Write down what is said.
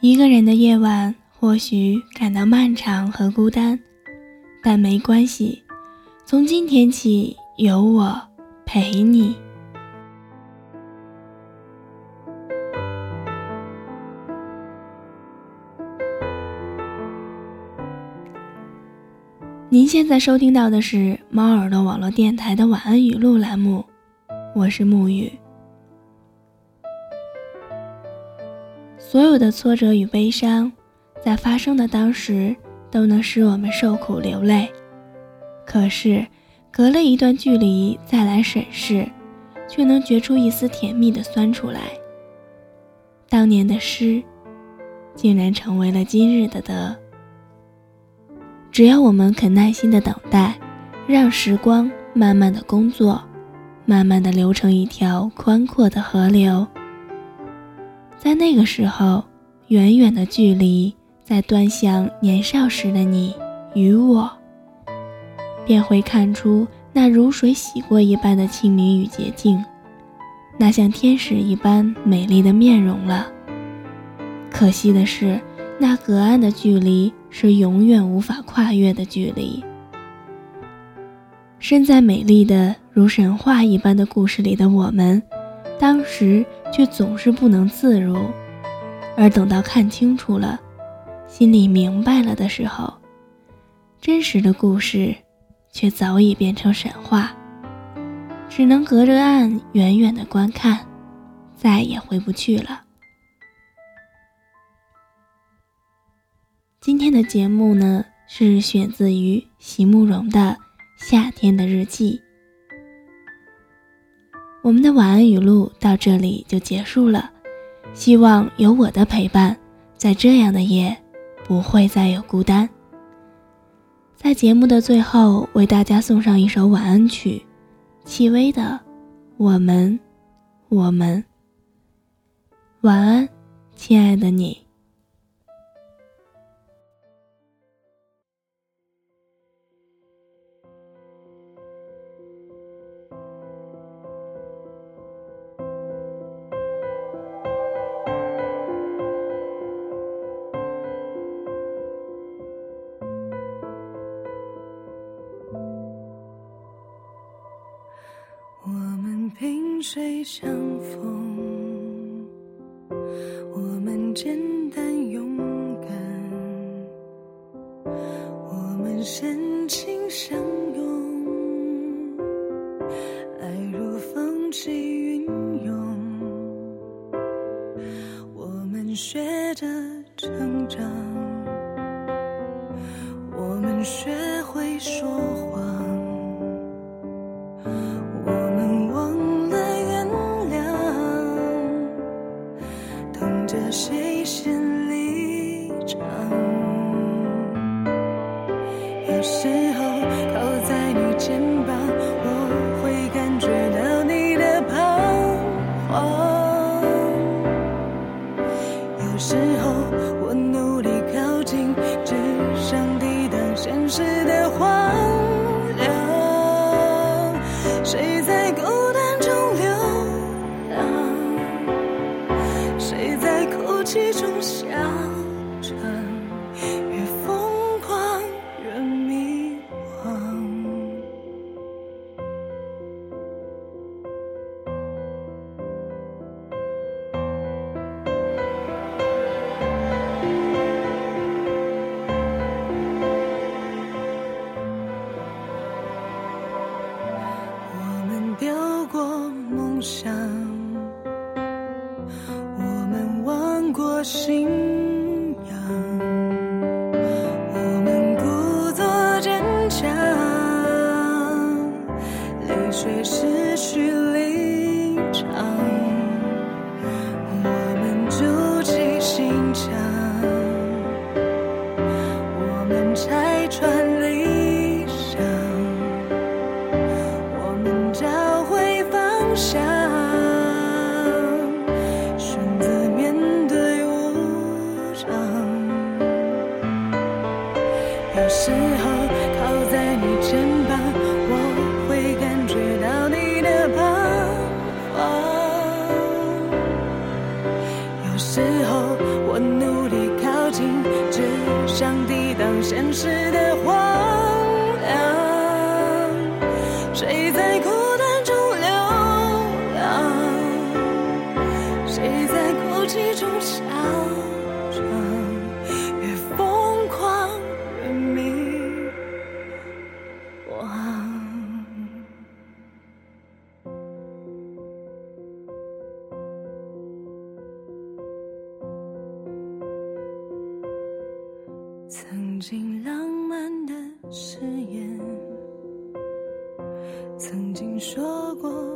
一个人的夜晚或许感到漫长和孤单，但没关系，从今天起有我陪你。您现在收听到的是猫耳朵网络电台的晚安语录栏目，我是沐雨。所有的挫折与悲伤，在发生的当时都能使我们受苦流泪。可是，隔了一段距离再来审视，却能觉出一丝甜蜜的酸楚来。当年的失，竟然成为了今日的得。只要我们肯耐心的等待，让时光慢慢的工作，慢慢的流成一条宽阔的河流。在那个时候，远远的距离，在端详年少时的你与我，便会看出那如水洗过一般的清明与洁净，那像天使一般美丽的面容了。可惜的是，那隔岸的距离是永远无法跨越的距离。身在美丽的如神话一般的故事里的我们。当时却总是不能自如，而等到看清楚了，心里明白了的时候，真实的故事却早已变成神话，只能隔着岸远远的观看，再也回不去了。今天的节目呢，是选自于席慕容的《夏天的日记》。我们的晚安语录到这里就结束了，希望有我的陪伴，在这样的夜，不会再有孤单。在节目的最后，为大家送上一首晚安曲，戚薇的《我们，我们》。晚安，亲爱的你。萍水相逢，我们简单勇敢，我们深情相拥，爱如风起云涌，我们学着成长，我们学其中笑场，越疯狂越迷惘。我们丢过梦想。现实的荒凉。谁在孤单中流浪？谁在哭泣中嚣张？越疯狂越迷惘。曾曾经浪漫的誓言，曾经说过。